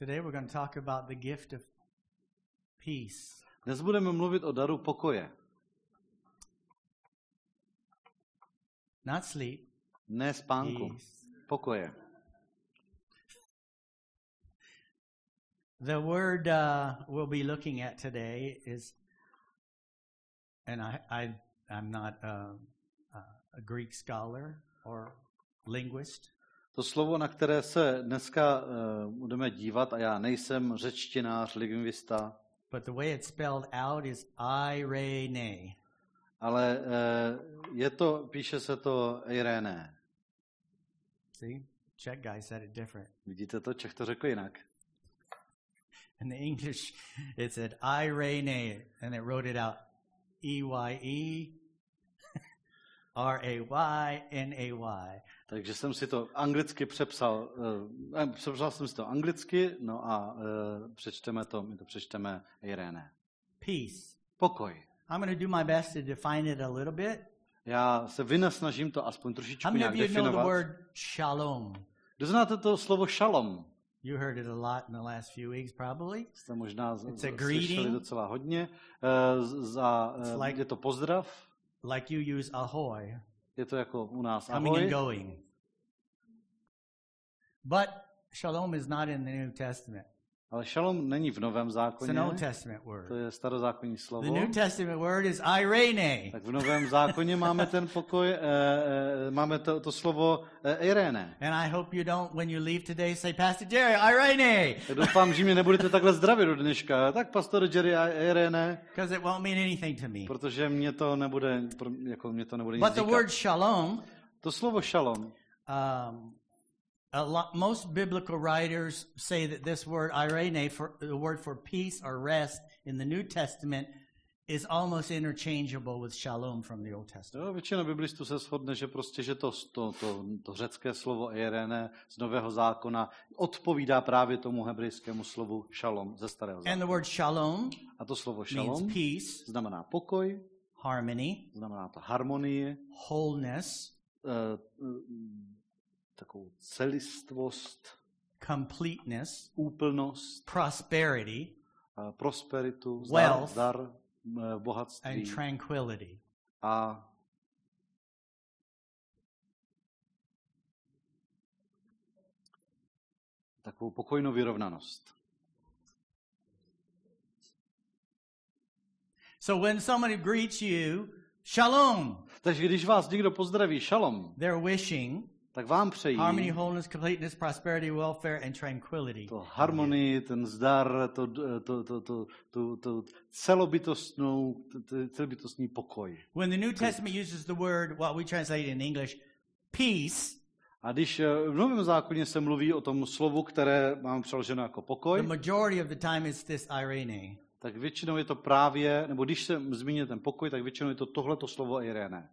Today we're going to talk about the gift of peace. Dnes budeme mluvit o daru pokoje. Not sleep, Ne spánku, peace. pokoje. The word uh, we'll be looking at today is, and I, I I'm not uh, a Greek scholar or linguist, To slovo, na které se dneska uh, budeme dívat, a já nejsem řečtinář, lingvista, but the way it's spelled out is irene. ale uh, je to, píše se to Irene. See, Czech guy said it different. Vidíte to? Čech to řekl jinak. In the English, it said irene, and it wrote it out E Y E R A Y N A Y. Takže jsem si to anglicky přepsal, uh, přepsal jsem si to anglicky, no a uh, přečteme to, my to přečteme Irene. Peace. Pokoj. I'm going to do my best to define it a little bit. Já se vynasnažím to aspoň trošičku How many nějak of you know the definovat. word shalom? Kdo znáte to slovo šalom? You heard it a lot in the last few weeks, probably. Jste možná z- It's a z- greeting. slyšeli docela hodně. Eh, z- Za, It's eh, like- je to pozdrav, Like you use ahoy, je to jako u nás coming and going. But shalom is not in the New Testament. ale šalom není v Novém It's zákoně, an Old Testament to je starozákonní The slovo. New Testament word is irene. Tak v Novém zákoně máme ten pokoj, eh, eh, máme to, to slovo eh, Irene. And I hope you don't, when you leave today, say, Pastor Jerry, irene, doufám, že mě nebudete takhle zdravit do dneška. Tak pastor Jerry Irene, because it won't mean anything to me. protože mě to nebude, jako mě to nebude nic But the word shalom To slovo šalom, um, lot, most biblical writers say that this word irene, for the word for peace or rest in the New Testament, is almost interchangeable with shalom from the Old Testament. Jo, většina biblistů se shodne, že prostě, že to, to, to, to řecké slovo Irene z Nového zákona odpovídá právě tomu hebrejskému slovu šalom ze Starého zákona. And the word shalom A to slovo means peace, znamená pokoj, harmony, znamená to harmonii, wholeness, eh, eh, takovou celistvost, completeness, úplnost, prosperity, prosperitu, Wealth. zdar eh, bohatství and tranquility. a takovou pokojnou vyrovnanost. So when somebody greets you, shalom, Takže když vás někdo pozdraví šalom, they're wishing tak vám přejí harmony, wholeness, completeness, prosperity, welfare, and tranquility. to harmonii, ten zdar, to, to, to, to, to, to celobytostnou, to, to celobytostný pokoj. When the New Testament uses the word, what we translate in English, peace, A když eh, v Novém zákoně se mluví o tom slovu, které mám přeloženo jako the pokoj, majority of the time it's this irene. tak většinou je to právě, nebo když se zmíní ten pokoj, tak většinou je to tohleto slovo Irene.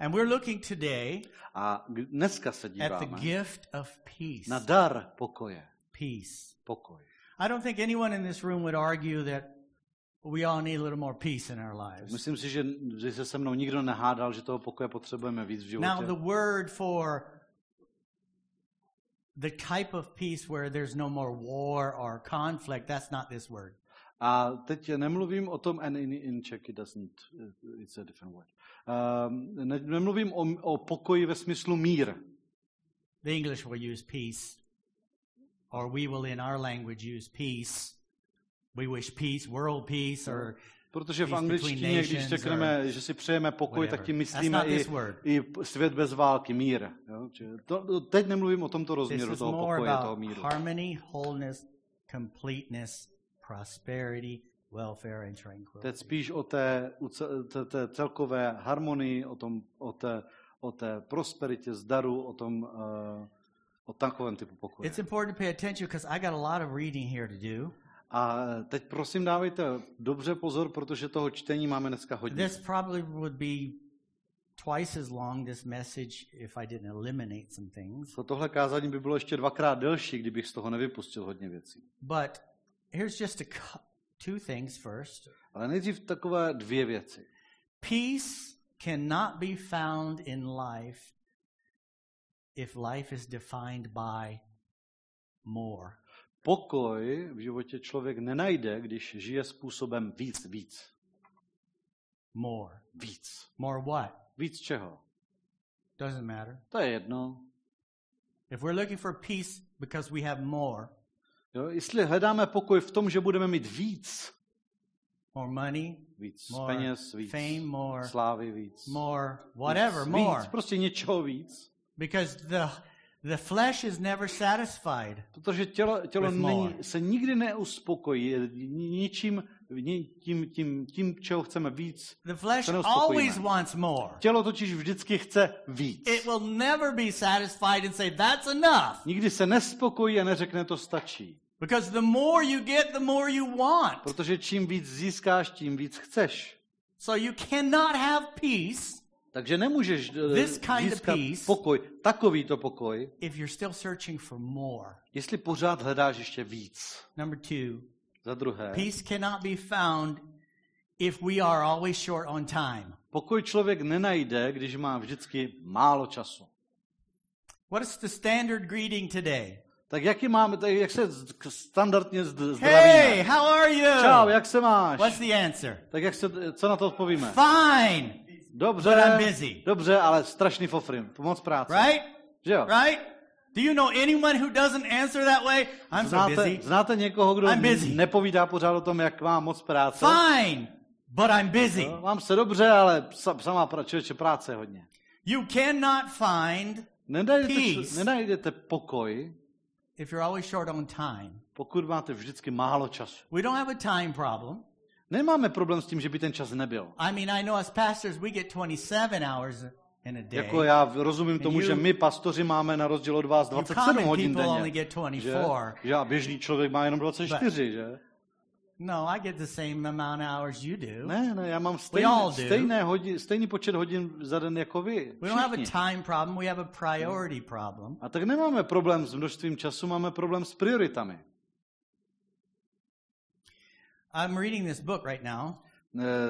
And we're looking today A dneska se at the gift of peace. na dar pokoje. Peace. Pokoj. I don't think anyone in this room would argue that we all need a little more peace in our lives. Myslím si, že, že se se mnou nikdo nehádal, že toho pokoje potřebujeme víc v Now, the word for the type of peace where there's no more war or conflict, that's not this word. A teď nemluvím o tom, and in, in Czech it doesn't, uh, it's a different word. Um, ne, nemluvím o, o pokoji ve smyslu mír. The English will use peace, or we will in our language use peace. We wish peace, world peace, or Protože v angličtině, když řekneme, že si přejeme pokoj, whatever. tak tím myslíme i, i svět bez války, mír. Jo? To, to, teď nemluvím o tomto rozměru toho pokoje, toho míru. harmony, wholeness, completeness, prosperity, welfare, and tranquility. Teď spíš o té, té, té celkové harmonii, o, tom, o, té, o té prosperitě, zdaru, o tom, uh, o takovém typu pokoje. It's important to pay attention because I got a lot of reading here to do. A teď prosím dávejte dobře pozor, protože toho čtení máme dneska hodně. This probably would be twice as long, this message, if I didn't eliminate some things. To tohle kázání by bylo ještě dvakrát delší, kdybych z toho nevypustil hodně věcí. But here's just a two things first. Ale nejdřív takové dvě věci. Peace cannot be found in life if life is defined by more. Pokoj v životě člověk nenajde, když žije způsobem víc, víc, More. víc. More what? Víc čeho? Doesn't matter. To je jedno. If we're looking for peace because we have more, Jo, jestli hledáme pokoj v tom, že budeme mít víc, more money, víc more peněz, víc fame, more, slávy, víc, more, whatever, víc, more. víc, prostě něčeho víc, Because the the flesh is never satisfied. protože tělo, tělo není, se nikdy neuspokojí ni- ničím, ni- tím, tím, tím, čeho chceme víc. The flesh always wants more. Tělo totiž vždycky chce víc. It will never be satisfied and say that's enough. Nikdy se nespokojí a neřekne to stačí. Because the more you get, the more you want. Protože čím víc získáš, tím víc chceš. So you cannot have peace Takže nemůžeš eh, This kind of získat peace- pokoj, takovýto pokoj, if you're still searching for more. jestli pořád hledáš ještě víc. Number two, Za druhé, peace cannot be found if we are always short on time. pokoj člověk nenajde, když má vždycky málo času. What is the standard greeting today? Tak jaký máme, tak jak se standardně zd- Hey, zdravíme? how are you? Čau, jak se máš? What's the answer? Tak jak se, co na to odpovíme? Fine, Dobře, but I'm busy. dobře, ale strašný fofrim, to moc práce. right? Že jo? Right? Do you know anyone who doesn't answer that way? I'm so Znáte, busy. znáte někoho, kdo I'm busy. nepovídá pořád o tom, jak má moc práce? Fine, but I'm busy. No, mám se dobře, ale sa- sama pra- člověče práce je hodně. You cannot find Nenajdete, Peace. nenajdete pokoj, if you're always short on time. pokud máte vždycky málo času. We don't have a time problem. Nemáme problém s tím, že by ten čas nebyl. I mean, I know as pastors we get 27 hours in a day. Jako já rozumím tomu, you- že my pastoři máme na rozdíl od vás You 27 common hodin denně. get Že? 24. že a běžný člověk má jenom 24, že? No, I get the same amount of hours you do. Ne, ne, já mám all stejné, do. stejné hodin, stejný počet hodin za den jako vy. We don't have a Všichni. time problem, we have a priority problem. A tak nemáme problém s množstvím času, máme problém s prioritami. I'm reading this book right now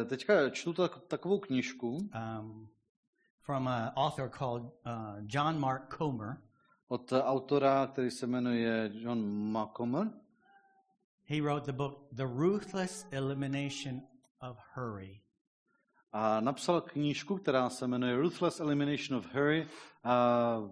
Teďka čtu tak, takovou knížku um, from an author called uh, John Mark Comer. od autora, který se jmenuje John Macomer. He wrote the book The Ruthless Elimination of Hurry. A napsal knížku, která se jmenuje Ruthless Elimination of Hurry. A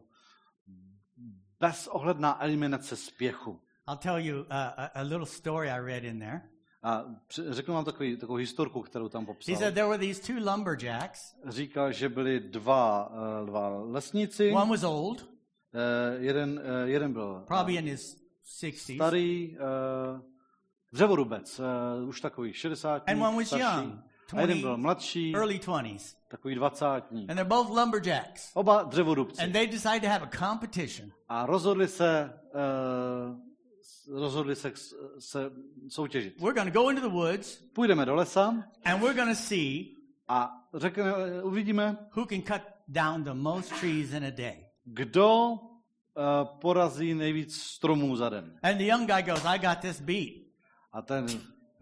bezohledná eliminace spěchu. I'll tell you uh, a, a little story I read in there. A řeknu vám takový, takovou historku, kterou tam He said there were these two lumberjacks. Říkal, že byli dva, eh, dva lesníci. One was old, Eh, jeden, eh, jeden byl probably in his 60s, starý uh, dřevorubec, uh, už takový 60 and one was starší. young, A jeden 20, byl mladší, early 20s. takový 20 And they're both lumberjacks. Oba dřevorubci. And they decided to have a competition. A rozhodli se, uh, rozhodli se, se soutěžit. We're going to go into the woods Půjdeme do lesa and we're going to see a řekneme, uvidíme, who can cut down the most trees in a day. kdo uh, porazí nejvíc stromů za den. And the young guy goes, I got this beat. A ten,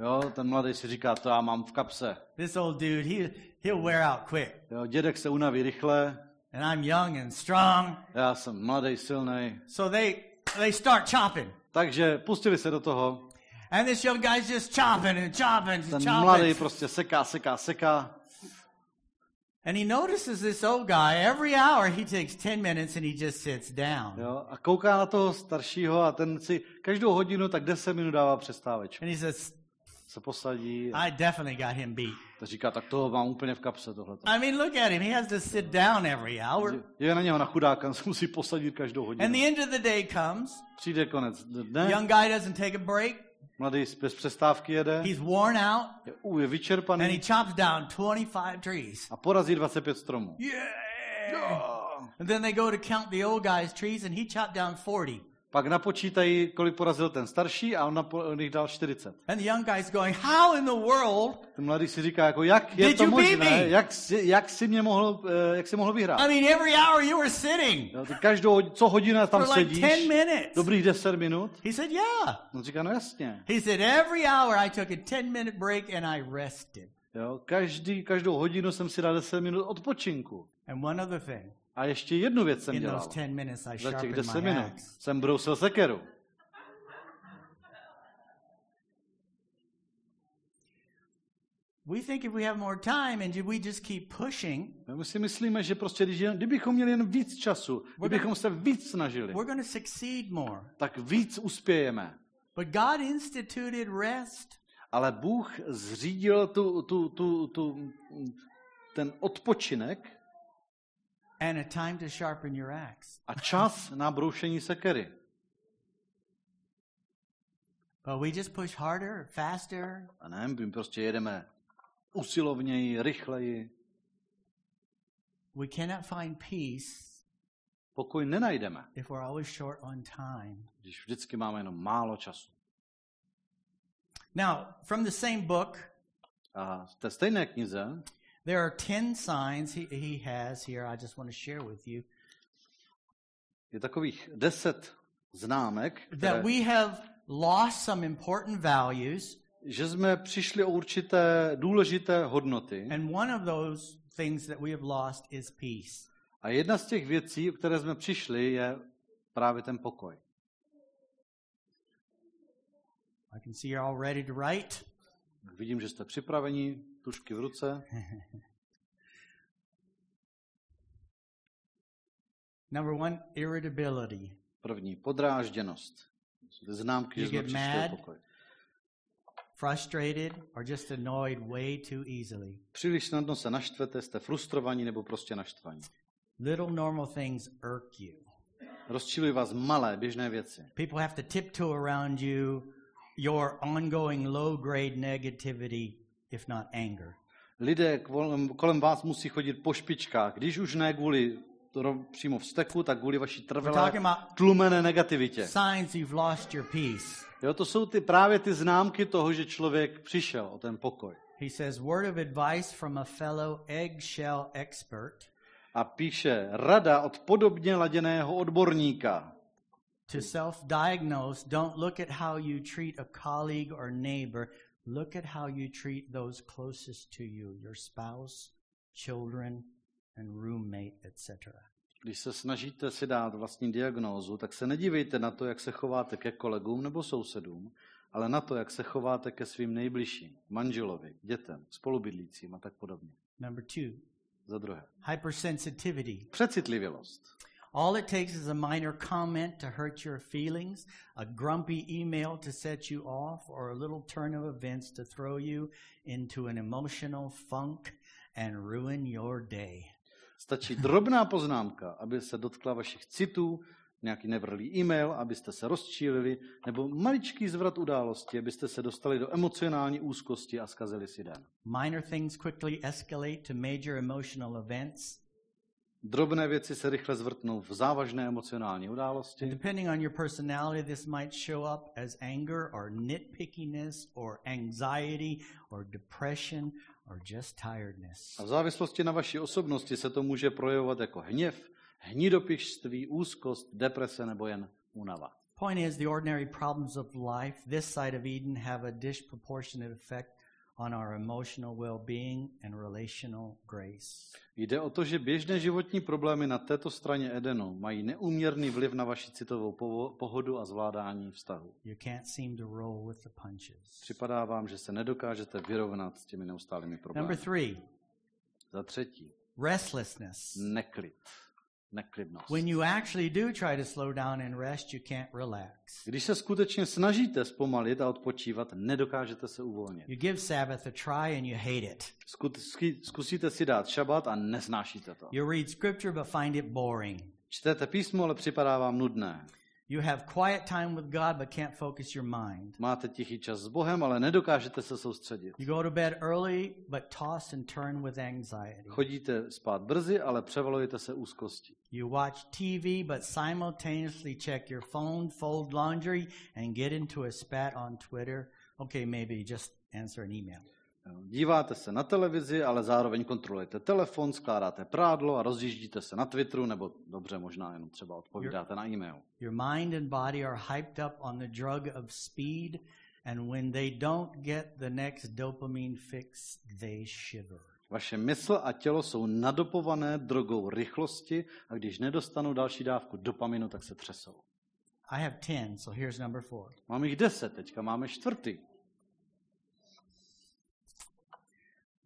jo, ten mladý si říká, to já mám v kapse. This old dude, he, he'll wear out quick. Jo, dědek se unaví rychle, And I'm young and strong. já jsem mladý, silný. So they, they start chopping. Takže pustili se do toho. And this young guy's just chopping and chopping and Ten mladý chopping. prostě seká, seká, seká. And he notices this old guy. Every hour he takes 10 minutes and he just sits down. Jo, a kouká na toho staršího a ten si každou hodinu tak 10 minut dává přestávečku. And he says, Se posadí I definitely got him beat. to říká, tak toho mám úplně v kapse tohle. I mean, look at him. He has to sit down every hour. Je na něho na chudáka, se musí posadit každou And hodinu. the end of the day comes. Přijde konec dne, Young guy doesn't take a break. Mladý bez přestávky jede, He's worn out. je, je And he vyčerpaný chops down 25 trees. a porazí 25 stromů. Yeah! And then they go to count the old guy's trees and he chopped down 40. Pak napočítají, kolik porazil ten starší a on, napo, on jich dal 40. And the young guy's going, How in the world? Ten mladý si říká, jako, jak je to možné, jak, jak, si mě mohl, eh, jak si mohl vyhrát. I mean, every hour you were sitting každou, co hodina tam for like sedíš, 10 minutes. dobrých 10 minut. He said, Yeah. On říká, no jasně. He said, Every hour I took a 10 minute break and I rested. Jo, každý, každou hodinu jsem si dal 10 minut odpočinku. And one other thing, a ještě jednu věc jsem dělal. Za těch 10 minut jsem brousil sekeru. We think if we have more time and we just keep pushing, my si myslíme, že prostě když jen, kdybychom měli jen víc času, kdybychom se víc snažili, we're gonna succeed more. tak víc uspějeme. But God instituted rest. Ale Bůh zřídil tu, tu, tu, tu, ten odpočinek and a time to sharpen your axe. a čas na broušení sekery. But we just push harder, faster. A ne, my prostě jedeme usilovněji, rychleji. We cannot find peace Pokoj nenajdeme, if we're always short on time. když vždycky máme jenom málo času. Now, from the same book, A v té stejné knize there are 10 signs he, he has here I just want to share with you je takových deset známek, které, that we have lost some important values, že jsme přišli o určité důležité hodnoty. and one of those things that we have lost is peace. A jedna z těch věcí, o které jsme přišli, je právě ten pokoj. I can see you're all ready to write. Vidím, že jste připraveni, tušky v ruce. Number one, irritability. První, podrážděnost. Známky, You že jsme get mad. frustrated, or just annoyed way too easily. Příliš snadno se naštvete, jste frustrovaní nebo prostě naštvaní. Little normal things irk you. Rozčilují vás malé, běžné věci. People have to tiptoe around you, your ongoing low grade negativity, if not anger. Lidé kolem, vás musí chodit po špičkách, když už ne kvůli přímo vzteku, tak kvůli vaší trvalé tlumené negativitě. signs you've lost your peace. Jo, to jsou ty, právě ty známky toho, že člověk přišel o ten pokoj. He says, word of advice from a fellow eggshell expert A píše, rada od podobně laděného odborníka. to self diagnose don't look at how you treat a colleague or neighbor, look at how you treat those closest to you, your spouse, children, and roommate, etc. Když se snažíte si dát vlastní diagnózu, tak se nedívejte na to, jak se chováte ke kolegům nebo sousedům, ale na to, jak se chováte ke svým nejbližším, manželovi, dětem, spolubydlícím a tak podobně. Number two, Za druhé, hypersensitivity. přecitlivělost. All it takes is a minor comment to hurt your feelings, a grumpy email to set you off, or a little turn of events to throw you into an emotional funk and ruin your day. Stačí drobná poznámka, aby se dotkla vašich citů, nějaký nevrlý e-mail, abyste se rozčílili, nebo maličký zvrat události, abyste se dostali do emocionální úzkosti a zkazili si den. Minor things quickly escalate to major emotional events. Drobné věci se rychle zvrtnou v závažné emocionální události. depending on your personality, this might show up as anger or nitpickiness or anxiety or depression or just tiredness. A v závislosti na vaší osobnosti se to může projevovat jako hněv, hnidopišství, úzkost, deprese nebo jen únava. Point is, the ordinary problems of life this side of Eden have a disproportionate effect on our emotional well being and relational grace. Jde o to, že běžné životní problémy na této straně Edenu mají neúměrný vliv na vaši citovou pohodu a zvládání vztahu. You can't seem to roll with the punches. Připadá vám, že se nedokážete vyrovnat s těmi neustálými problémy. Number three, Za třetí, restlessness. neklid, neklidnost. When you actually do try to slow down and rest, you can't relax. Když se skutečně snažíte zpomalit a odpočívat, nedokážete se uvolnit. You give Sabbath a try and you hate it. Zkusíte si dát šabat a neznášíte to. You read scripture but find it boring. Čtete písmo, ale připadá vám nudné. You have quiet time with God but can't focus your mind. Máte tichý čas s Bohem, ale nedokážete se soustředit. You go to bed early but toss and turn with anxiety. Chodíte spát brzy, ale převalujete se úzkosti. You watch TV but simultaneously check your phone, fold laundry, and get into a spat on Twitter. Okay, maybe just answer an email. Díváte se na televizi, ale zároveň kontrolujete telefon, skládáte prádlo a rozjíždíte se na Twitteru, nebo dobře, možná jenom třeba odpovídáte na e-mail. Your mind and body are hyped up on the drug of speed, and when they don't get the next dopamine fix, they shiver. Vaše mysl a tělo jsou nadopované drogou rychlosti a když nedostanou další dávku dopaminu, tak se třesou. I have 10, so here's number four. Mám jich deset, teďka máme čtvrtý.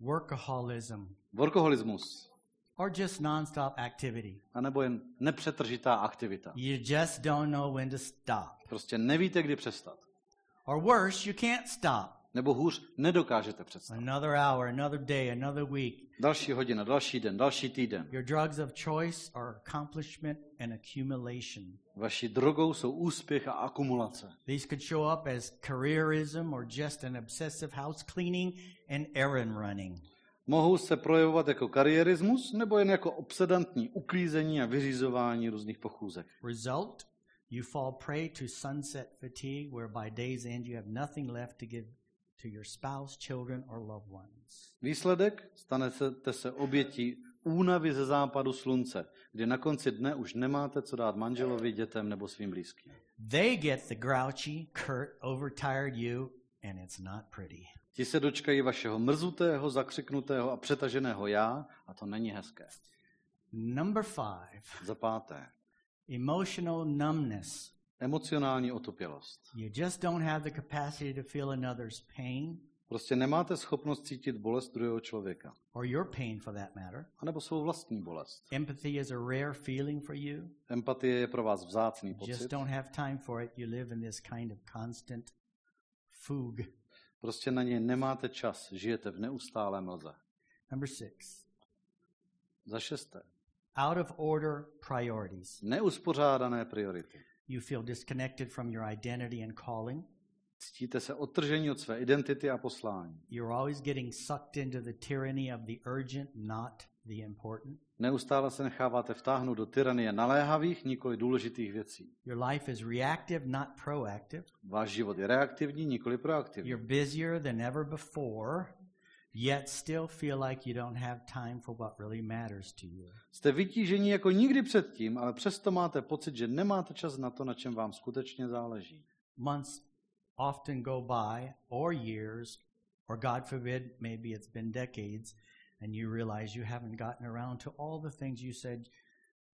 Workaholism, workoholismus, or just nonstop activity. anebo jen nepřetržitá aktivita. You just don't know when to stop. Prostě nevíte, kdy přestat. Or worse, you can't stop. Nebo hůř, nedokážete přestat. Another hour, another day, another week. Další hodina, další den, další týden. Your drugs of choice are accomplishment and accumulation. Vaší drogou jsou úspěch a akumulace. These could show up as careerism or just an obsessive house cleaning and errand running. Mohou se projevovat jako kariérismus nebo jen jako obsedantní uklízení a vyřizování různých pochůzek. Result, you fall prey to sunset fatigue, where by day's end you have nothing left to give to your spouse, children, or loved ones. Výsledek? Stanete se obětí únavy ze západu slunce, kdy na konci dne už nemáte co dát manželovi, dětem nebo svým blízkým. They get the grouchy, curt, overtired you, and it's not pretty. Ti se dočkají vašeho mrzutého, zakřiknutého a přetaženého já a to není hezké. Number five, Za páté, emotional numbness. Emocionální otupělost. You just don't have the capacity to feel another's pain Prostě nemáte schopnost cítit bolest druhého člověka. or your pain for that matter. A nebo svou vlastní bolest. Empathy is a rare feeling for you. Empatie je pro vás vzácný Just pocit. don't have time for it. You live in this kind of constant fugue. Prostě na něj nemáte čas, žijete v neustálé mlze. Number six, Za šesté, out of order priorities. neuspořádané priority. You feel disconnected from your identity and calling. Cítíte se odtržení od své identity a poslání. You're always getting sucked into the tyranny of the urgent, not the important. Neustále se necháváte vtáhnout do tyranie naléhavých, nikoli důležitých věcí. Your life is reactive, not proactive. Váš život je reaktivní, nikoli proaktivní. You're busier than ever before, yet still feel like you don't have time for what really matters to you. Jste vytížení jako nikdy předtím, ale přesto máte pocit, že nemáte čas na to, na čem vám skutečně záleží. Months often go by, or years, or God forbid, maybe it's been decades, and you realize you haven't gotten around to all the things you said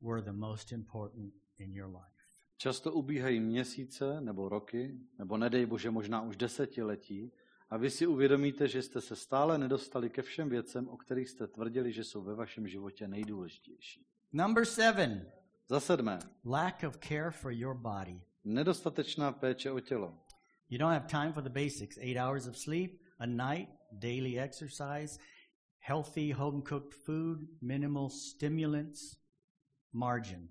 were the most important in your life. Často ubíhají měsíce nebo roky, nebo nedej bože možná už desetiletí, a vy si uvědomíte, že jste se stále nedostali ke všem věcem, o kterých jste tvrdili, že jsou ve vašem životě nejdůležitější. Number seven, Za sedmé, lack of care for your body. nedostatečná péče o tělo. You don't have time for the basics eight hours of sleep, a night, daily exercise, healthy home cooked food, minimal stimulants, margin.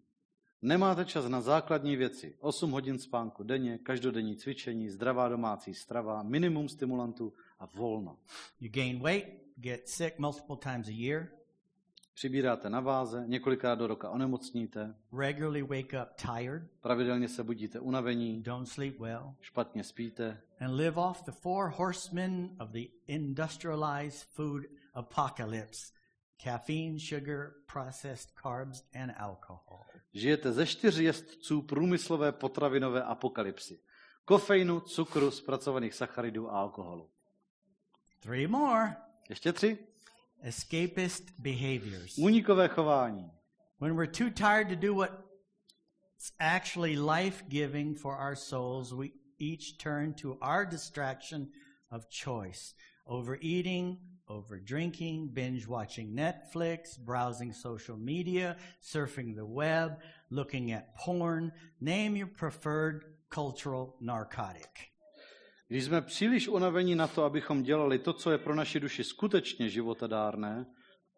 Nemáte čas na základní věci. 8 hodin spánku denně, každodenní cvičení, zdravá domácí strava, minimum stimulantů a volno. You gain weight, get sick multiple times a year, Přibíráte na váze, několikrát do roka onemocníte, regularly wake up tired, pravidelně se budíte unavení, don't sleep well, špatně spíte. And live off the four horsemen of the industrialized food apocalypse. Caffeine, sugar, processed carbs, and alcohol. Žijete ze čtyř jezdců průmyslové potravinové apokalypsy. Kofeinu, cukru, zpracovaných sacharidů a alkoholu. Three more Ještě tři. escapist behaviors. Únikové chování. When we're too tired to do what's actually life giving for our souls, we each turn to our distraction of choice overeating, over drinking, binge watching Netflix, browsing social media, surfing the web, looking at porn. Name your preferred cultural narcotic. Když jsme příliš unavení na to, abychom dělali to, co je pro naši duši skutečně životadárné,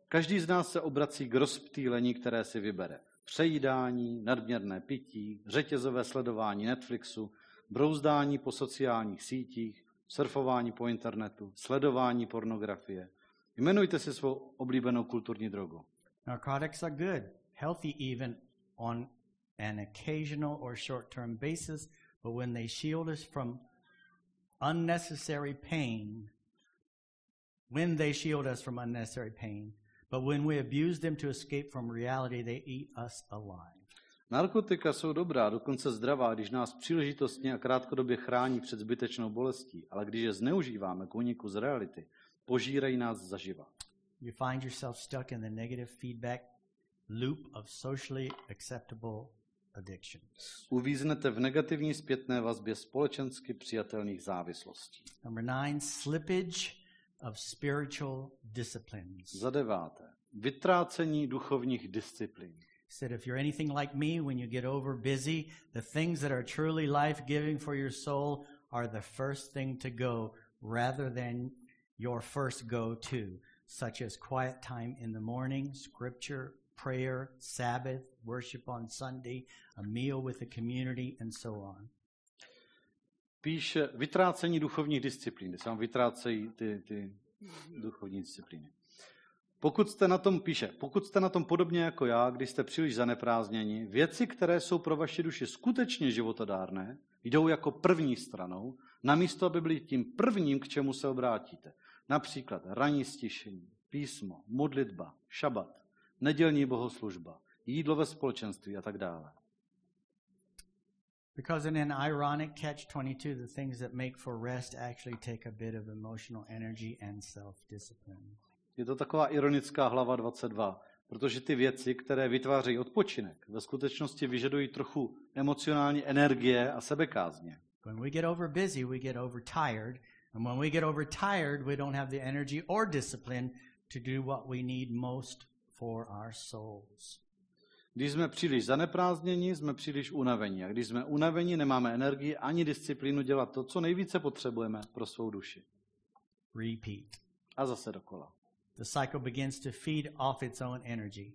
každý z nás se obrací k rozptýlení, které si vybere. Přejídání, nadměrné pití, řetězové sledování Netflixu, brouzdání po sociálních sítích, surfování po internetu, sledování pornografie. Jmenujte si svou oblíbenou kulturní drogu. Narcotics are good, healthy even on an occasional or short term basis, but when they shield us from unnecessary pain, when they shield us from unnecessary pain, but when we abuse them to escape from reality, they eat us alive. Narkotika jsou dobrá, dokonce zdravá, když nás příležitostně a krátkodobě chrání před zbytečnou bolestí, ale když je zneužíváme k úniku z reality, požírají nás zaživa. You find yourself stuck in the negative feedback loop of socially acceptable addictions. Uvíznete v negativní zpětné vazbě společensky přijatelných závislostí. Number nine, slippage of spiritual disciplines. Za deváté, vytrácení duchovních disciplín. Said, if you're anything like me, when you get over busy, the things that are truly life giving for your soul are the first thing to go rather than your first go to, such as quiet time in the morning, scripture, prayer, Sabbath, worship on Sunday, a meal with the community, and so on. Píše eh, vytrácení duchovních disciplín, kdy se vám vytrácejí ty, ty duchovní disciplíny. Pokud jste na tom, píše, pokud jste na tom podobně jako já, když jste příliš zaneprázdněni, věci, které jsou pro vaši duši skutečně životodárné, jdou jako první stranou, namísto, aby byly tím prvním, k čemu se obrátíte. Například ranní stišení, písmo, modlitba, šabat, nedělní bohoslužba, jídlo ve společenství a tak dále. Because in an ironic catch 22, the things that make for rest actually take a bit of emotional energy and self discipline. Je to taková ironická hlava 22, protože ty věci, které vytvářejí odpočinek, ve skutečnosti vyžadují trochu emocionální energie a sebekázně. When we get over busy, we get overtired. And when we get overtired, we don't have the energy or discipline to do what we need most for our souls. Když jsme příliš zaneprázdněni, jsme příliš unavení. A když jsme unavení, nemáme energii ani disciplínu dělat to, co nejvíce potřebujeme pro svou duši. Repeat. A zase dokola. The cycle begins to feed off its own energy.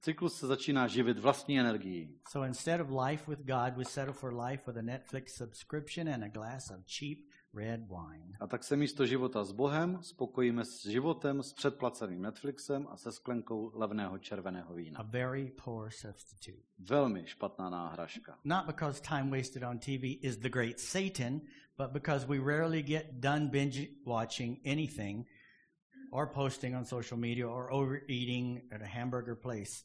Cyklus se začíná živit vlastní energií. So instead of life with God, we settle for life with a Netflix subscription and a glass of cheap red wine. A tak se místo života s Bohem spokojíme s životem s předplaceným Netflixem a se sklenkou levného červeného A vína. very poor substitute. Velmi špatná náhražka. Not because time wasted on TV is the great Satan, but because we rarely get done binge watching anything or posting on social media or overeating at a hamburger place.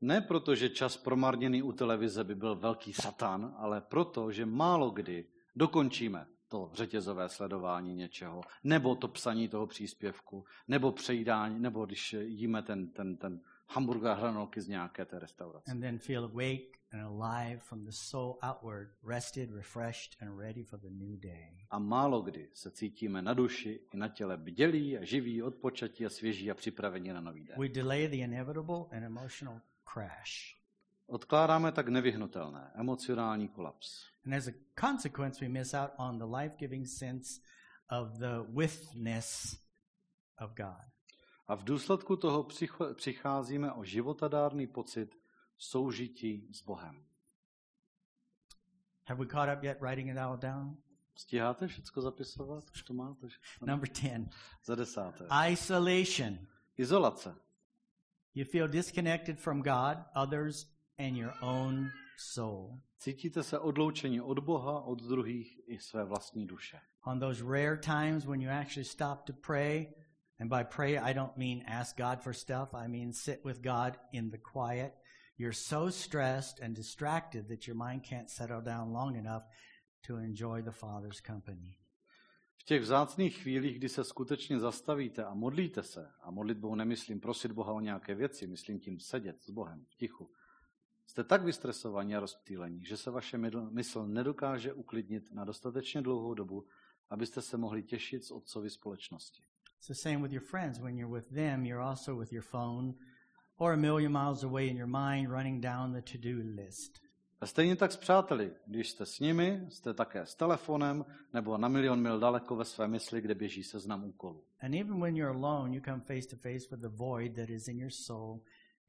Ne proto, že čas promarněný u televize by byl velký satán, ale proto, že málo kdy dokončíme to řetězové sledování něčeho, nebo to psaní toho příspěvku, nebo přejídání, nebo když jíme ten, ten, ten hamburger hranolky z nějaké té restaurace. And then feel awake and alive from the soul outward, rested, refreshed, and ready for the new day. A málo kdy se cítíme na duši i na těle bdělí a živí, odpočatí a svěží a připraveni na nový den. We delay the inevitable and emotional crash. Odkládáme tak nevyhnutelné, emocionální kolaps. And as a consequence, we miss out on the life giving sense of the withness of God. A v důsledku toho přicházíme o životadárný pocit soužití s Bohem. Have we caught up yet writing it all down? Stíháte všechno zapisovat? Už to máte? všechno? Number 10 Za desáté. isolation. Izolace. You feel disconnected from God, others, and your own soul. Cítíte se odloučení od Boha, od druhých i své vlastní duše. On those rare times when you actually stop to pray, and by pray I don't mean ask God for stuff, I mean sit with God in the quiet. You're so stressed and distracted that your mind can't settle down long enough to enjoy the Father's company. V těch vzácných chvílích, kdy se skutečně zastavíte a modlíte se, a modlitbou nemyslím prosit Boha o nějaké věci, myslím tím sedět s Bohem v tichu, jste tak vystresovaní a rozptýlení, že se vaše mysl nedokáže uklidnit na dostatečně dlouhou dobu, abyste se mohli těšit z otcovy společnosti. It's the same with your friends. When you're with them, you're also with your phone or a million miles away in your mind running down the to do list. A stejně tak s přáteli. Když jste s nimi, jste také s telefonem nebo na milion mil daleko ve své mysli, kde běží seznam úkolů. And even when you're alone, you come face to face with the void that is in your soul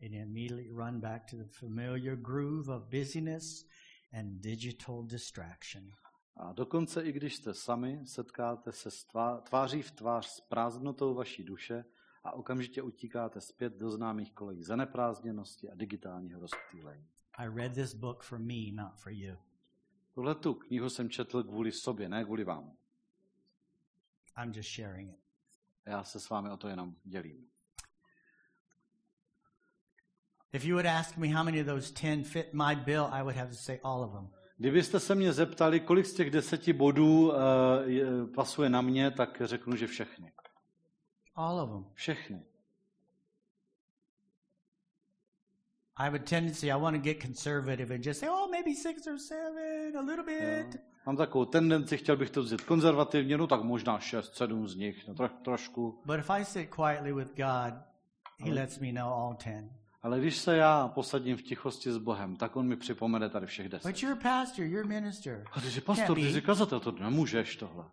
and you immediately run back to the familiar groove of busyness and digital distraction. A dokonce i když jste sami, setkáte se tváří v tvář s prázdnotou vaší duše a okamžitě utíkáte zpět do známých kolejí zaneprázdněnosti a digitálního rozptýlení. I read this book for me, not for you. Tuhle tu knihu jsem četl kvůli sobě, ne kvůli vám. I'm just sharing it. Já se s vámi o to jenom dělím. If you would ask me how many of those 10 fit my bill, I would have to say all of them. Kdybyste se mě zeptali, kolik z těch deseti bodů uh, je, pasuje na mě, tak řeknu, že všechny. All of them. Všechny. I have a tendency, I want to get conservative and just say, oh, maybe six or seven, a little bit. Jo. Mám takovou tendenci, chtěl bych to vzít konzervativně, no tak možná šest, sedm z nich, no tro, trošku. But if I sit quietly with God, He lets me know all ten. Ale když se já posadím v tichosti s Bohem, tak on mi připomene tady všech deset. But you're a pastor, you're a minister. A ty jsi pastor, ty jsi kazatel, to nemůžeš tohle.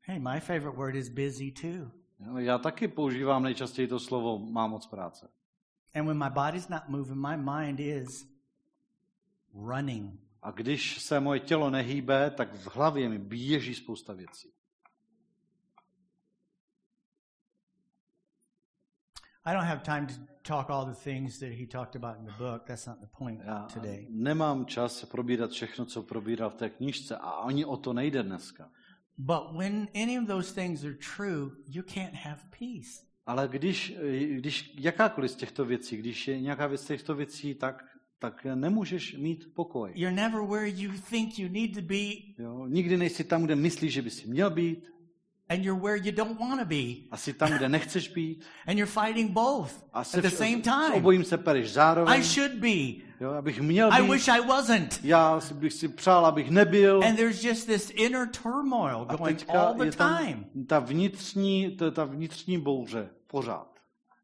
Hey, my favorite word is busy too. Jo, Já taky používám nejčastěji to slovo mám moc práce. And when my body's not moving, my mind is running. A když se moje tělo nehýbe, tak v hlavě mi běží spousta věcí. I don't have time to talk all the things that he talked about in the book. That's not the point Já today. nemám čas probírat všechno, co probíral v té knižce a ani o to nejde dneska. But when any of those things are true, you can't have peace. Ale když, když jakákoliv z těchto věcí, když je nějaká věc z těchto věcí, tak, tak nemůžeš mít pokoj. You're never where you think you need to be, Jo? Nikdy nejsi tam, kde myslíš, že by si měl být, and you're where you don't want to be. a jsi tam, kde nechceš být. And you're fighting both A at the same time. obojím se pereš zároveň. I should be. Jo? Abych měl I být. wish I wasn't. Já si bych si přál, abych nebyl. And there's just this inner turmoil A going all the je tam time. ta vnitřní, ta, ta vnitřní bouře pořád.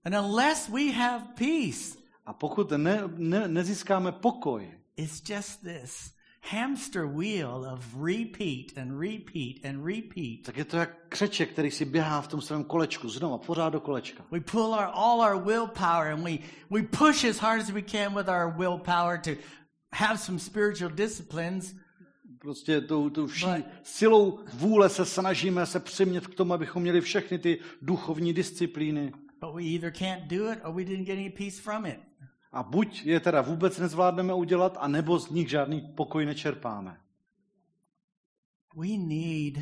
And unless we have peace, A pokud ne, ne, nezískáme pokoj, it's just this hamster wheel of repeat and repeat and repeat. tak je to jak křeček, který si běhá v tom svém kolečku, znova, pořád do kolečka. We pull our, all our willpower and we, we push as hard as we can with our willpower to have some spiritual disciplines, Prostě tou, tou vší But- silou vůle se snažíme se přimět k tomu, abychom měli všechny ty duchovní disciplíny. but we either can't do it or we didn't get any peace from it. A buď je teda vůbec nezvládneme udělat, a nebo z nich žádný pokoj nečerpáme. We need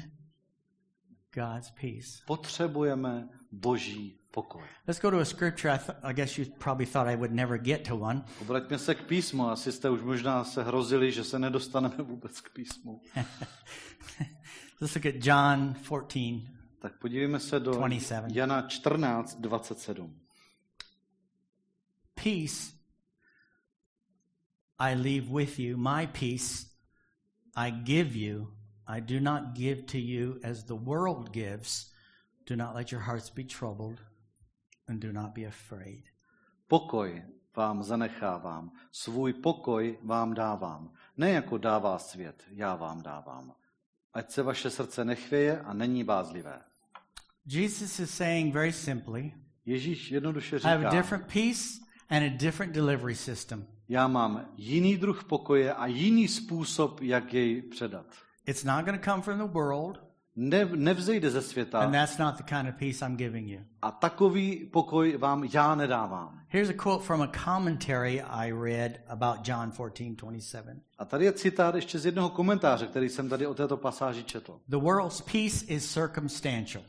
God's peace. Potřebujeme boží pokoj. Let's go to a scripture. I, th- I guess you probably thought I would never get to one. Obraťme se k písmu. Asi jste už možná se hrozili, že se nedostaneme vůbec k písmu. Let's look at John 14. Tak podívejme se do 27. Jana 14, 27. Peace I leave with you, my peace I give you. I do not give to you as the world gives. Do not let your hearts be troubled and do not be afraid. Pokoj vám zanechávám, svůj pokoj vám dávám. Ne jako dává svět, já vám dávám. Ať se vaše srdce nechvěje a není bázlivé. Jesus is saying very simply Ježíš jednoduše I have a different peace and a different delivery system. Já mám jiný druh pokoje a jiný způsob, jak jej předat. It's not going to come from the world, Ne, nevzejde ze and světa that's not the kind of peace I'm giving you. a takový pokoj vám já nedávám. Here's a quote from a commentary I read about John 14:27. A tady je citát ještě z jednoho komentáře, který jsem tady o této pasáži četl. The world's peace is circumstantial.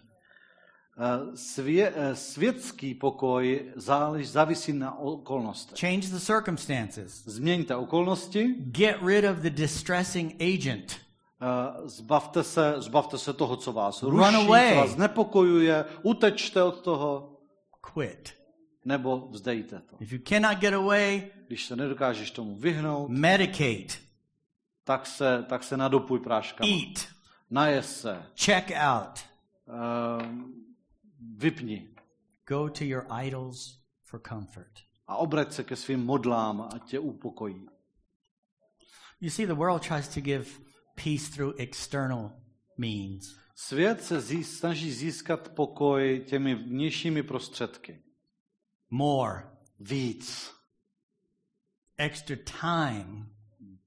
Eh, Svě, eh, světský pokoj zálež, závisí na okolnostech. Change the circumstances. Změňte okolnosti, Get rid of the distressing agent. eh, zbavte se, zbavte se toho, co vás Run ruší, away. co vás znepokojuje, utečte od toho, Quit. nebo vzdejte to. If you cannot get away, Když se nedokážeš tomu vyhnout, medicate, tak se, tak se nadopuj práškama. eat, Najes se, check out, eh, vypni go to your idols for comfort. a obrať se ke svým modlám a tě upokojí. You see, the world tries to give peace through external means. Svět se zí, snaží získat pokoj těmi vnějšími prostředky. More, Víc, extra time,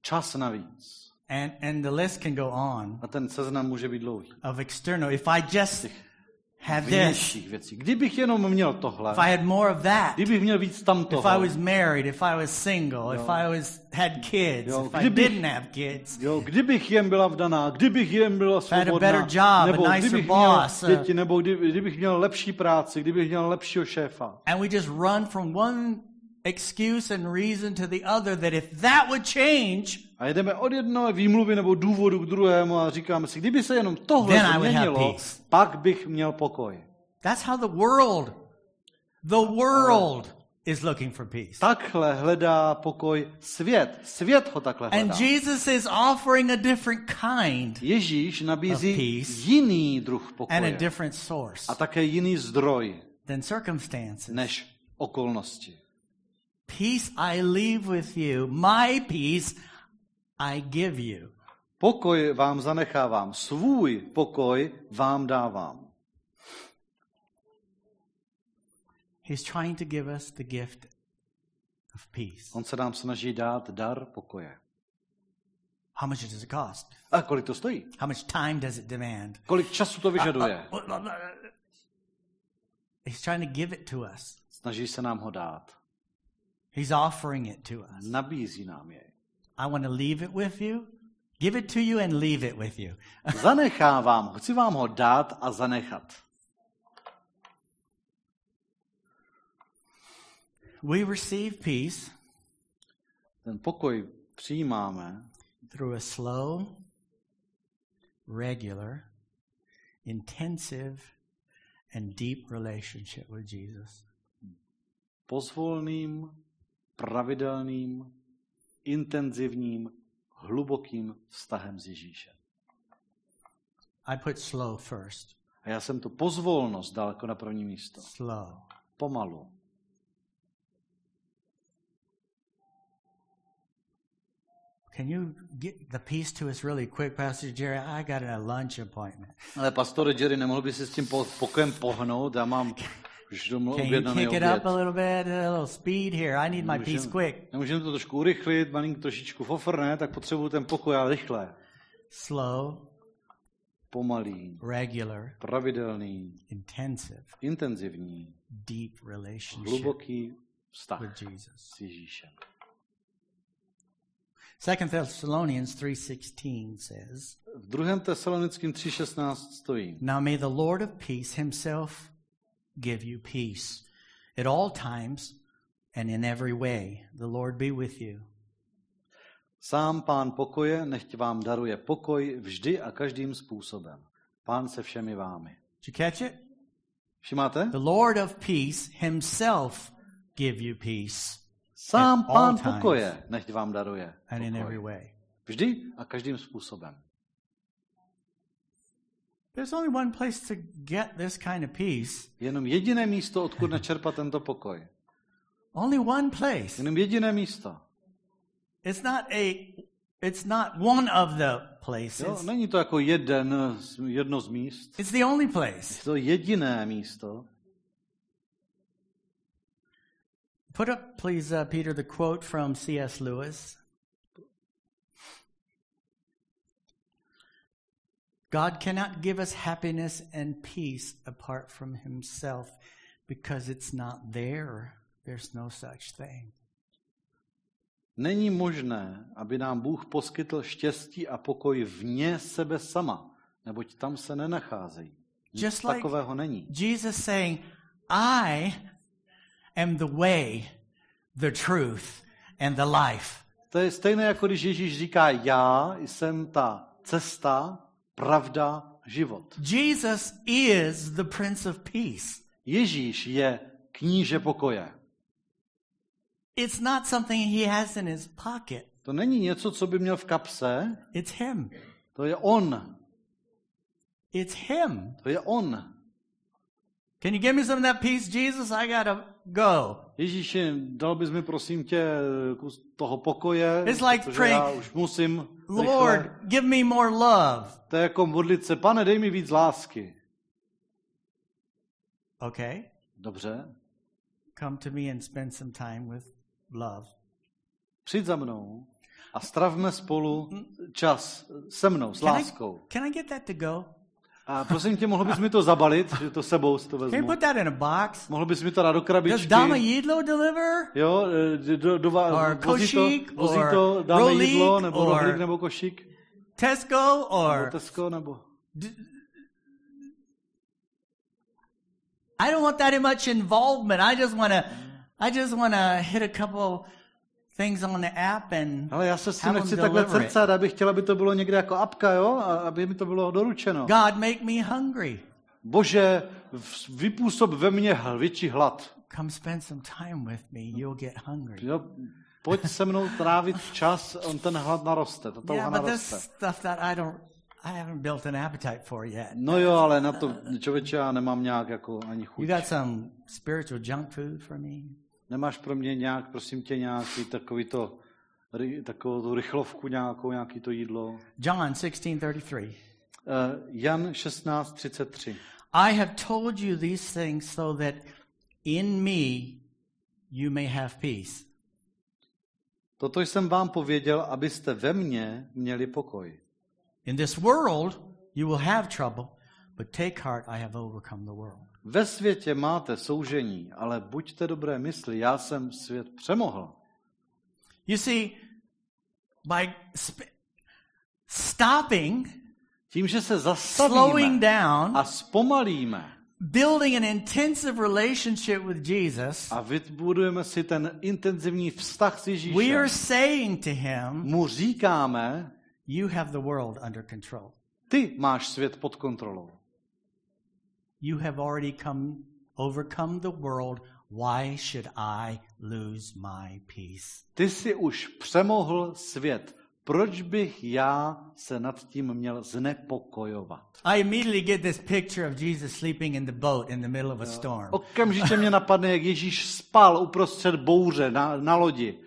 čas navíc. and, and the list can go on A ten seznam může být dlouhý. of external. If I just had this, věcí. Kdybych jenom měl tohle, if I had more of that, kdybych měl víc if I was married, if I was single, if I was had kids, Jo, if I didn't have kids, jo, kdybych jen byla vdaná, kdybych jen byla had a better job, a nicer kdybych boss, měl děti, nebo kdy, kdybych měl lepší práci, kdybych měl lepšího šéfa. and we just run from one excuse and reason to the other that if that would change, A jedeme od jednoho výmluvy nebo důvodu k druhému a říkáme si, kdyby se jenom tohle změnilo, pak bych měl pokoj. that's how the world, the world is looking for peace. Takhle hledá pokoj svět. Svět ho takhle hledá. And Jesus is offering a different kind Ježíš nabízí peace. jiný druh and a pokoje different source a také jiný zdroj than circumstances. než okolnosti. Peace I leave with you, my peace I give you. Pokoj vám zanechávám, svůj pokoj vám dávám. He's trying to give us the gift of peace. On se nám snaží dát dar pokoje. How much does it cost? A kolik to stojí? How much time does it demand? Kolik času to vyžaduje? He's trying to give it to us. Snaží se nám ho dát. He's offering it to us. Nabízí nám jej. I want to leave it with you. Give it to you and leave it with you. Zanechávám chci vám ho dát a zanechat. We receive peace Ten pokoj přijímáme through a slow, regular, intensive, and deep relationship with Jesus. pozvolným, pravidelným, intenzivním, hlubokým vztahem s Ježíšem. I put slow first. A já jsem tu pozvolnost dal jako na první místo. Slow. Pomalu. Can you get the peace to us really quick, Pastor Jerry? I got a lunch appointment. Ale pastore Jerry, nemohl by si s tím po- pokojem pohnout? Já mám Can you kick it up a little bit? A little speed here. I need my peace quick. nemůžeme to trošku urychlit, malinko trošičku fofrne, tak potřebuju ten pokoj, ale rychle. Slow, Pomalý, regular, pravidelný, intensive, intenzivní, deep relationship hluboký vztah with Jesus. s Ježíšem. 2 Thessalonians 3:16 says, V 2. Tesalonickým 3.16 stojí. "Now may the Lord of peace himself give you peace at all times and in every way. The Lord be with you." Sám pán pokoje nechť vám daruje pokoj vždy a každým způsobem. Pán se všemi vámi. Did you catch it? Všimáte? The Lord of peace himself give you peace Sám pán pokoje nechť vám daruje and in every pokoj. way. Vždy a každým způsobem. There's only one place to get this kind of peace. Jenom jediné místo, odkud načerpat tento pokoj. Only one place. Jenom jediné místo. It's not a it's not one of the places. Jo? Není to jako jeden, jedno z míst. It's the only place. Je to jediné místo. Put up, please, uh, Peter, the quote from C.S. Lewis. God cannot give us happiness and peace apart from Himself because it's not there. There's no such thing. Není možné, aby nám Bůh poskytl štěstí a pokoj vně sebe sama, neboť tam se nenacházejí. Nic Just like- takového není. Jesus saying, I am the way, the truth, and the life. To je stejné, jako když Ježíš říká, já jsem ta cesta, pravda, život. Jesus is the Prince of Peace. Ježíš je kníže pokoje. It's not something he has in his pocket. To není něco, co by měl v kapse, It's him. to je on. It's him. To je on. Can you give me some of that peace, Jesus? I gotta go. Ježíši, dal bys mi prosím tě kus toho pokoje, It's like praying, já už musím Lord, rychle. give me more love. To je jako modlit se, pane, dej mi víc lásky. Okay. Dobře, Come to me and spend some time with love. přijď za mnou a stravme spolu čas se mnou, s Can I, láskou. can I get that to go? A prosím tě, mohl bys mi to zabalit, že to sebou si to Can you vezmu. put that in a box? Mohl bys mi to dát do Does krabičky. Dama Yidlo deliver? Jo, eh, do, do, do, Or vozí to, košík, vozí or to, dáme rohlík, jídlo, nebo or- rohlík, nebo košík, Tesco nebo or Tesco, nebo... I don't want that much involvement. I just want to I just want to hit a couple things on the app and Ale já se s tím nechci takhle cercat, abych chtěl, aby to bylo někde jako apka, jo, a aby mi to bylo doručeno. God make me hungry. Bože, vypůsob ve mně větší hlad. come spend some time with me. You'll get hungry. Jo, pojď se mnou trávit čas, on ten hlad naroste, ta touha Yeah, but naroste. stuff that I don't, I haven't built an appetite for yet. No jo, ale na to, člověče, já nemám nějak jako ani chuť. You got some spiritual junk food for me? Nemáš pro mě nějak, prosím tě, nějaký takový to, takovou tu rychlovku nějakou, nějaký to jídlo. John 16:33. Uh, Jan 16.33. I have told you these things so that in me you may have peace. Toto jsem vám pověděl, abyste ve mně měli pokoj. In this world you will have trouble, but take heart, I have overcome the world. Ve světě máte soužení, ale buďte dobré mysli, já jsem svět přemohl. You see, by sp- stopping, Tím, že se slowing zastavíme down, a zpomalíme building an intensive relationship with Jesus, a vybudujeme si ten intenzivní vztah s we Ježíšem, are saying to him, mu říkáme, You have the world under control. ty máš svět pod kontrolou. You have already come, overcome the world. Why should I lose my peace? Ty jsi už přemohl svět. Proč bych já se nad tím měl znepokojovat? I immediately get this picture of Jesus sleeping in the boat in the middle of a storm. Okamžitě mě napadne, jak Ježíš spal uprostřed bouře na, na lodi.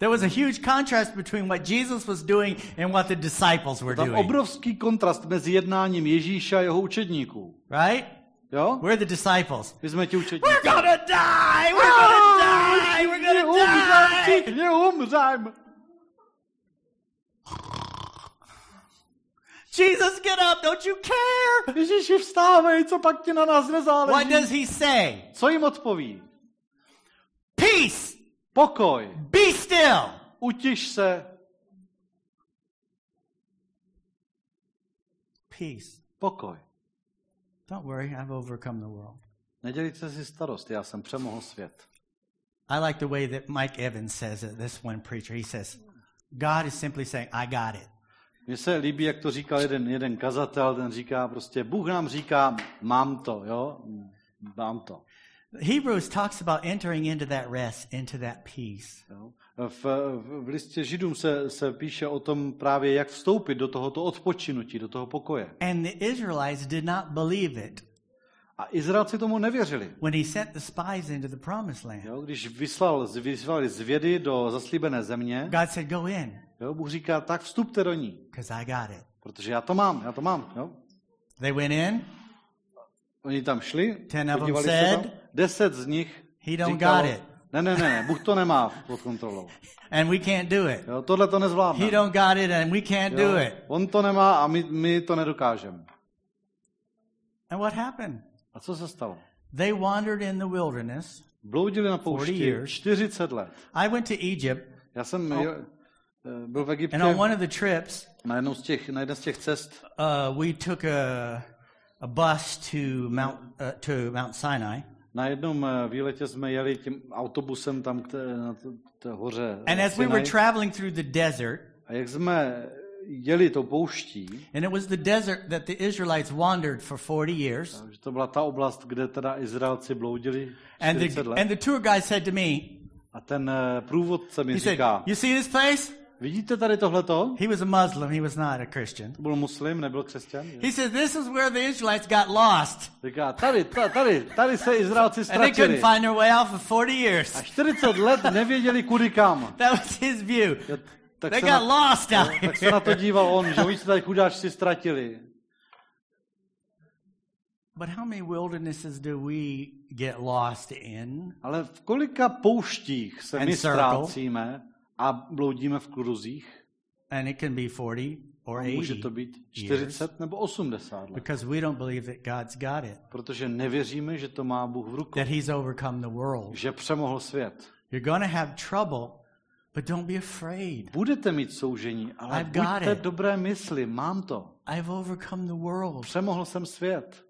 There was a huge contrast between what Jesus was doing and what the disciples were doing. obrovský kontrast mezi jednáním Ježíše a jeho učedníků. Right? Jo? We're the disciples. My jsme ti učedníci. We're gonna die! We're gonna die! We're gonna die! všichni umřem. Jesus, get up! Don't you care? Ježíši, vstávej, co pak ti na nás What does he say? Co jim odpoví? Peace! Pokoj, Be still! utiš se, Peace. pokoj. Don't worry, I've overcome the world. Nedělíte si starost, já jsem přemohl svět. I like the way that Mike Evans says it, this one preacher. He says, God is simply saying, I got it. Mně se líbí, jak to říkal jeden, jeden kazatel, ten říká prostě, Bůh nám říká, mám to, jo, mám to. Hebrews talks about entering into that rest, into that peace. V, v, listě Židům se, se píše o tom právě, jak vstoupit do tohoto odpočinutí, do toho pokoje. And the Israelites did not believe it A Izraelci tomu nevěřili. when he sent the spies into the promised land. Jo, když vyslal, vyslali zvědy do zaslíbené země, God said, Go in, jo, Bůh říká, tak vstupte do ní, because I got it. protože já to mám, já to mám. Jo. They went in, Oni tam šli, Ten of them said, deset z nich He don't říkalo, got it. ne, ne, ne, ne, Bůh to nemá pod kontrolou. and we can't do it. Jo, tohle to nezvládne. He don't got it, and we can't do it. on to nemá a my, my to nedokážeme. And what happened? A co se stalo? They wandered in the wilderness. Bloudili na 40 poušti years. 40 let. I went to Egypt, Já jsem Oh. jo, eh, byl v Egyptě and on one of the trips, na, jednou z těch, na z těch cest. uh, we took a, a bus to Mount, uh, to Mount Sinai. Na jednom eh, výletě jsme jeli tím autobusem tam k té, na té, té hoře. And as we were traveling through the desert, A jak jsme jeli tou pouští, and it was the desert that the Israelites wandered for 40 years, to byla ta oblast, kde teda Izraelci bloudili and 40 the, let. and the tour guide said to me, A ten eh, průvodce mi he said, říká, You see this place? Vidíte tady tohleto? He was a Muslim, he was not a Christian. Byl muslim, nebyl křesťan. He said, This is where the Israelites got lost. Říká, tady, ta- tady, tady se Izraelci And they couldn't ztratili. find their way out for 40 years. A 40 let nevěděli kudy kam. That was his view. Tak, They got na, lost out tak se na to here. díval on, že oni se tady chudáči si ztratili. But how many wildernesses do we get lost in? Ale v kolika pouštích se my circle. ztrácíme a bloudíme v kruzích? And it can be 40 or Může 80 to být years 40 nebo 80 let. because we don't believe that God's got it, Protože nevěříme, že to má Bůh v rukou. that He's overcome the world. Že přemohl svět. You're going to have trouble, but don't be afraid. Budete mít soužení, ale I've got buďte it. dobré mysli, mám to. I've overcome the world. Přemohl jsem svět.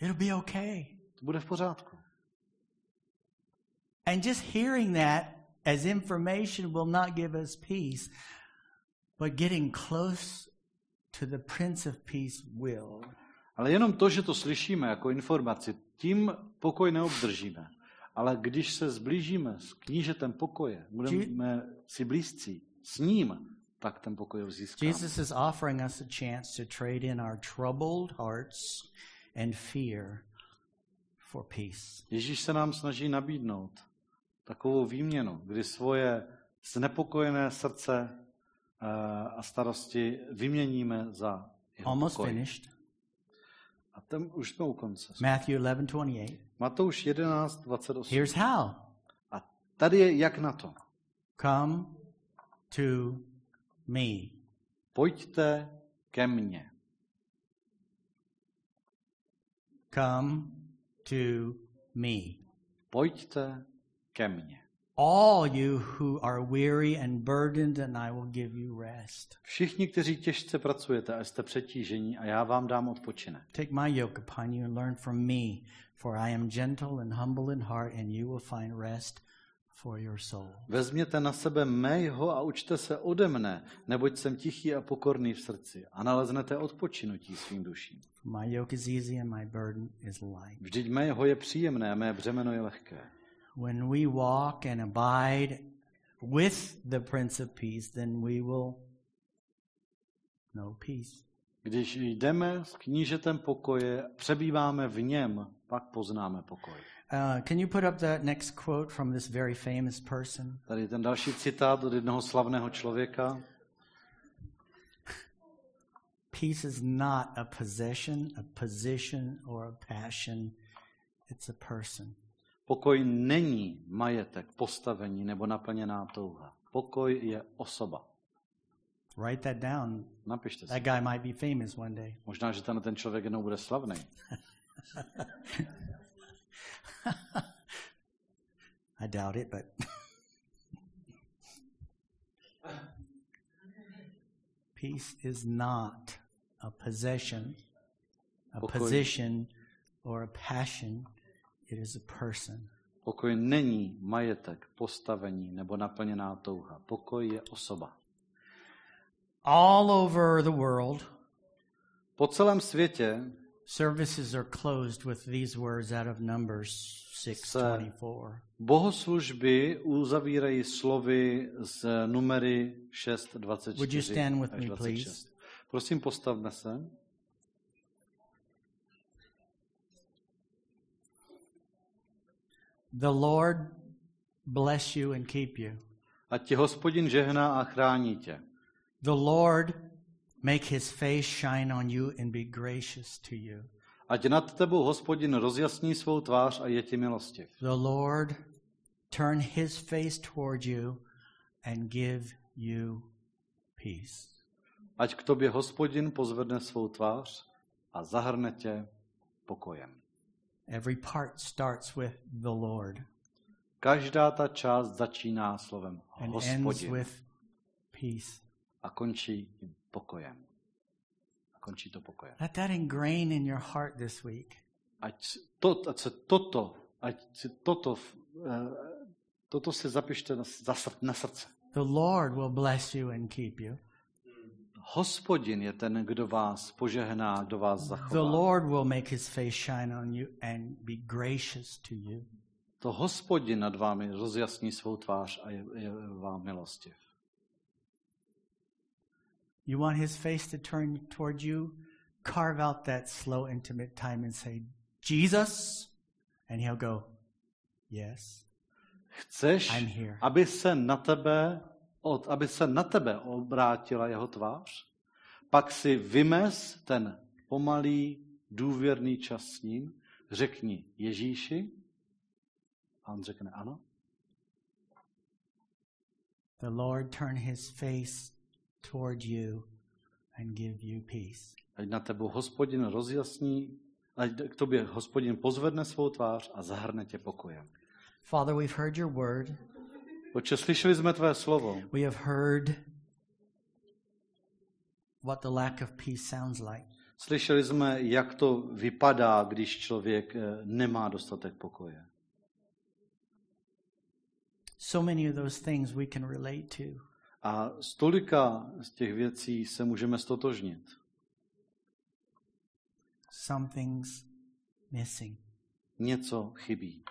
It'll be okay. To bude v pořádku. And just hearing that as information will not give us peace, but getting close to the Prince of Peace will. Ale jenom to, že to slyšíme jako informaci, tím pokoj neobdržíme. Ale když se zblížíme s knížetem pokoje, budeme si blízcí s ním, tak ten pokoj získáme. Jesus is offering us a chance to trade in our troubled hearts and fear for peace. Ježíš se nám snaží nabídnout takovou výměnu, kdy svoje znepokojené srdce eh, a starosti vyměníme za jeho Almost pokoj. finished. A tam už jsme u konce. Matthew 11:28. Matouš 11, 28. Here's how. A tady je jak na to. Come to me. Pojďte ke mně. Come to me. Pojďte ke mně. All you who are weary and burdened, and I will give you rest. Všichni, kteří těžce pracujete a jste přetížení, a já vám dám odpočinek. Take my yoke upon you and learn from me, for I am gentle and humble in heart, and you will find rest for your soul. Vezměte na sebe mého a učte se ode mne, neboť jsem tichý a pokorný v srdci a naleznete odpočinutí svým duším. My yoke is easy and my burden is light. Vždyť mého je příjemné a mé břemeno je lehké. When we walk and abide with the Prince of Peace, then we will know peace. Když jdeme s knížetem pokoje, přebýváme v něm, pak poznáme pokoj. Uh, can you put up the next quote from this very famous person? Tady ten další citát od jednoho slavného člověka. Peace is not a possession, a position, or a passion. It's a person. Pokoj není majetek, postavení nebo naplněná touha. Pokoj je osoba. Write that down. Napište si. That guy might be famous one day. Možná, že ten, ten člověk jednou bude slavný. I doubt it, but peace is not a possession, a Pokoj. position, or a passion. It is a person. Pokoj není majetek, postavení nebo naplněná touha. Pokoj je osoba. All over the world, Po celém světě services are closed with these words out of Numbers 6:24. bohoslužby uzavírají slovy z numery Would you 6.24 stand with me, 26. please? Prosím, postavme se. The Lord bless you and keep you. Ať ti hospodin žehná a chrání tě. The Lord make his face shine on you and be gracious to you. Ať nad tebou hospodin rozjasní svou tvář a je ti milostiv. The Lord turn his face toward you and give you peace. Ať k tobě hospodin pozvedne svou tvář a zahrne tě pokojem. Every part starts with the Lord Každá ta část začíná slovem and ends hospodin with peace. a končí pokojem. A končí to pokojem. Let that ingrain in your heart this week. Ať, to, ať se toto, ať si toto, eh, toto si zapište na, na srdce. The Lord will bless you and keep you. Hospodin je ten, kdo vás požehná, kdo vás The zachová. Lord will make his face shine on you and be gracious to you. To hospodin nad vámi rozjasní svou tvář a je, je vám milostiv. You want his face to turn toward you? Carve out that slow, intimate time and say, Jesus? And he'll go, Yes, Chceš, I'm here. aby se na tebe, od, aby se na tebe obrátila jeho tvář? Pak si vymez ten pomalý, důvěrný čas s ním, řekni Ježíši, a on řekne ano. The Lord turn his face toward you and give you peace. Ať na tebou hospodin rozjasní, ať k tobě hospodin pozvedne svou tvář a zahrne tě pokojem. Father, we've heard your word. Oče, slyšeli jsme tvé slovo. We have heard what the lack of peace sounds like. Slyšeli jsme, jak to vypadá, když člověk eh, nemá dostatek pokoje. So many of those things we can relate to. A z tolika z těch věcí se můžeme stotožnit. Something's missing. Něco chybí.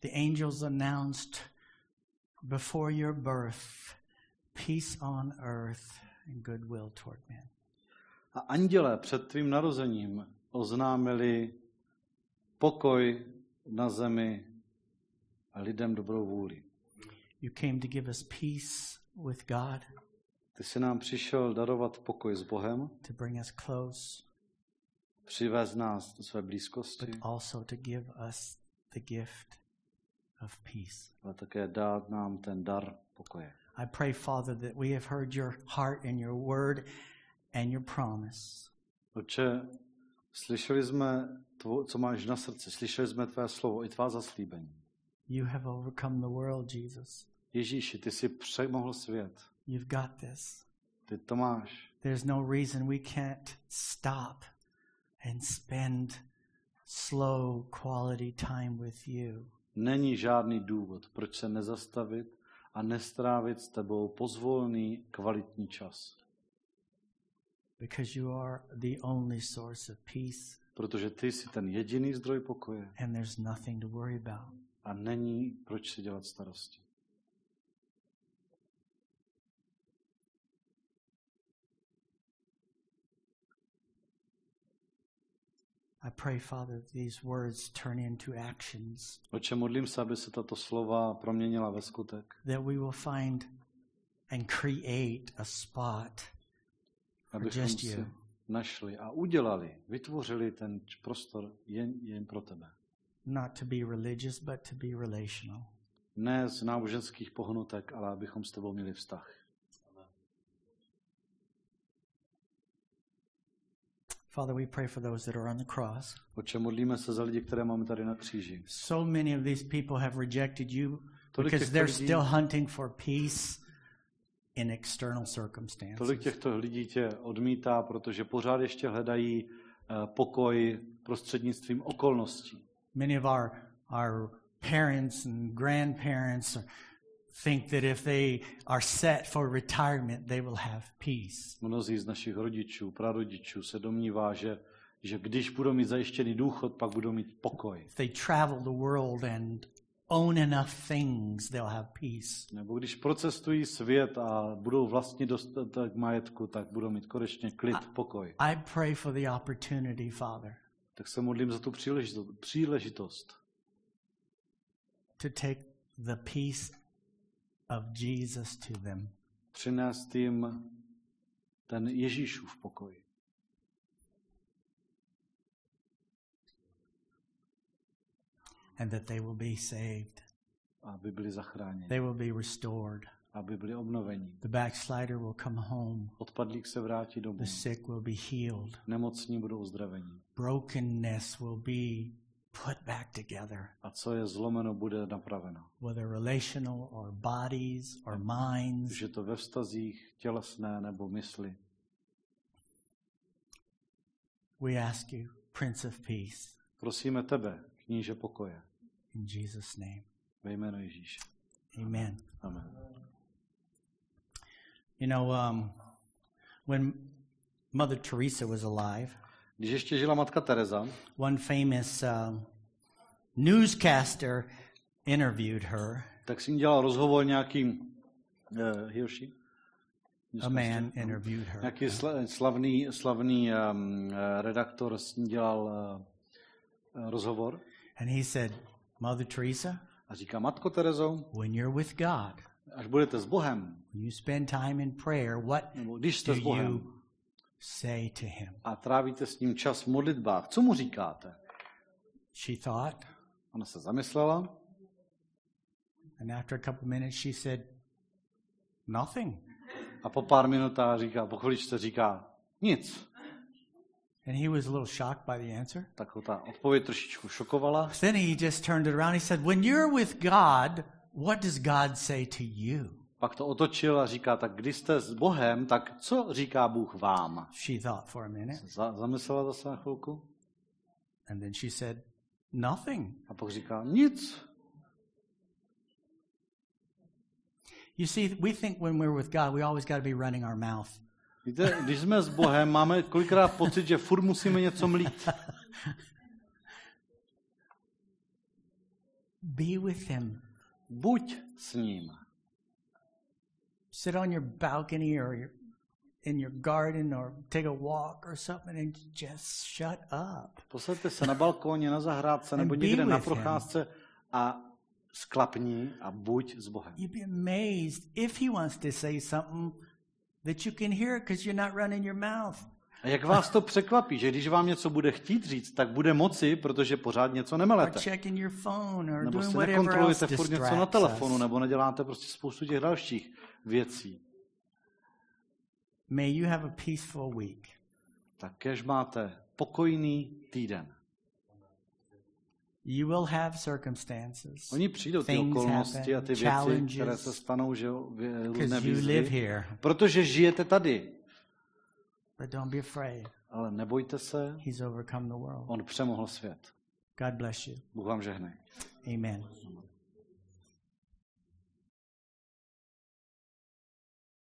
The angels announced before your birth peace on earth and goodwill toward men. A anděle před tvým narozením oznámili pokoj na zemi a lidem dobrou vůli. You came to give us peace with God, Ty jsi nám přišel darovat pokoj s Bohem, to bring us close, přivést nás do své but blízkosti, also to give us the gift of peace. ale také nám ten dar pokoje. I pray, Father, that we have heard your heart and your word and your promise. Oče, slyšeli jsme, tvo, co máš na srdci, slyšeli jsme tvé slovo i tvá zaslíbení. You have overcome the world, Jesus. Ježíši, ty jsi přemohl svět. You've got this. Ty to máš. There's no reason we can't stop and spend slow quality time with you. Není žádný důvod, proč se nezastavit a nestrávit s tebou pozvolný kvalitní čas. Because you are the only source of peace Protože ty jsi ten jediný zdroj pokoje and there's nothing to worry about. a není proč si dělat starosti. I pray, Father, that these words turn into actions, Oče, modlím se, aby se tato slova proměnila ve skutek. that we will find and create a spot for Abychom just you. našli a udělali, vytvořili ten prostor jen, jen pro tebe. Not to be religious, but to be relational. Ne z náboženských pohnutek, ale abychom s tebou měli vztah. Father, we pray for those that are on the cross. Oče, modlíme se za lidi, které máme tady na kříži. So many of these people have rejected you Tolik because they're lidí- still hunting for peace in external circumstances. Tolik těchto lidí tě odmítá, protože pořád ještě hledají eh, pokoj prostřednictvím okolností. Many of our our parents and grandparents think that if they are set for retirement, they will have peace. Mnozí z našich rodičů, prarodičů se domnívá, že, že když budou mít zajištěný důchod, pak budou mít pokoj. If they travel the world and own enough things, they'll have peace. Nebo když procestují svět a budou vlastnit dostatek majetku, tak budou mít konečně klid, pokoj. I pray for the opportunity, Father, Tak se modlím za tu příležitost, příležitost to take the peace of Jesus to them. přinést jim ten Ježíšův pokoj. and that they will be saved. Aby byli zachráněni, They will be restored. aby byli obnoveni. The backslider will come home. Odpadlík se vrátí domů. The sick will be healed. Nemocní budou uzdraveni. Brokenness will be put back together, A co je zlomeno, bude napraveno. whether relational or bodies or minds. Už je to ve vztazích tělesné nebo mysli. We ask you, Prince of Peace, Prosíme tebe, kníže pokoje, in Jesus' name. ve jménu Ježíše. Amen. Amen. You know, um, when Mother Teresa was alive, Když ještě žila matka Teresa, one famous um, newscaster interviewed her. tak si dělal rozhovor nějaký uh? A man interviewed her. Nějaký sla- slavný, slavný um, eh, redaktor s ní dělal uh, rozhovor And he said, Mother Teresa, a říká, Matko Terezo, when you're with God, až budete s Bohem, when you spend time in prayer, what do s Bohem you say to him? a trávíte s ním čas v modlitbách, co mu říkáte? She thought, Ona se zamyslela and after a couple minutes, she said, Nothing. a po pár minutách říká, po chviličce říká, nic. And he was a little shocked by the answer. Tak ho ta odpověď trošičku šokovala. Then he just turned it around. He said, When you're with God, what does God say to you? Pak to otočil a říká, tak když jste s Bohem, tak co říká Bůh vám? She thought for a minute. Za, zamyslela zase na chvilku And then she said, Nothing. a pak říká, nic. You see, we think when we're with God, we always got to be running our mouth. Víte, když jsme s Bohem, máme kolikrát pocit, že furt musíme něco mlít. Be with him. Buď s ním. Sit on your balcony or your, in your garden or take a walk or something and just shut up. Posaďte se na balkóně, na zahrádce nebo někde na procházce a sklapni a buď s Bohem. You'd be amazed if he wants to say something that you can hear because you're not running your mouth. A jak vás to překvapí, že když vám něco bude chtít říct, tak bude moci, protože pořád něco nemelete. Nebo else nekontrolujete furt něco na telefonu, nebo neděláte prostě spoustu těch dalších věcí. May you have a peaceful week. Tak kež máte pokojný týden. You will have circumstances Oni přijdou ty okolnosti a ty věci, které se stanou, že různé výzvy, protože žijete tady. But don't be afraid. Ale nebojte se, He's overcome the world. on přemohl svět. God bless you. Bůh vám žehnej. Amen.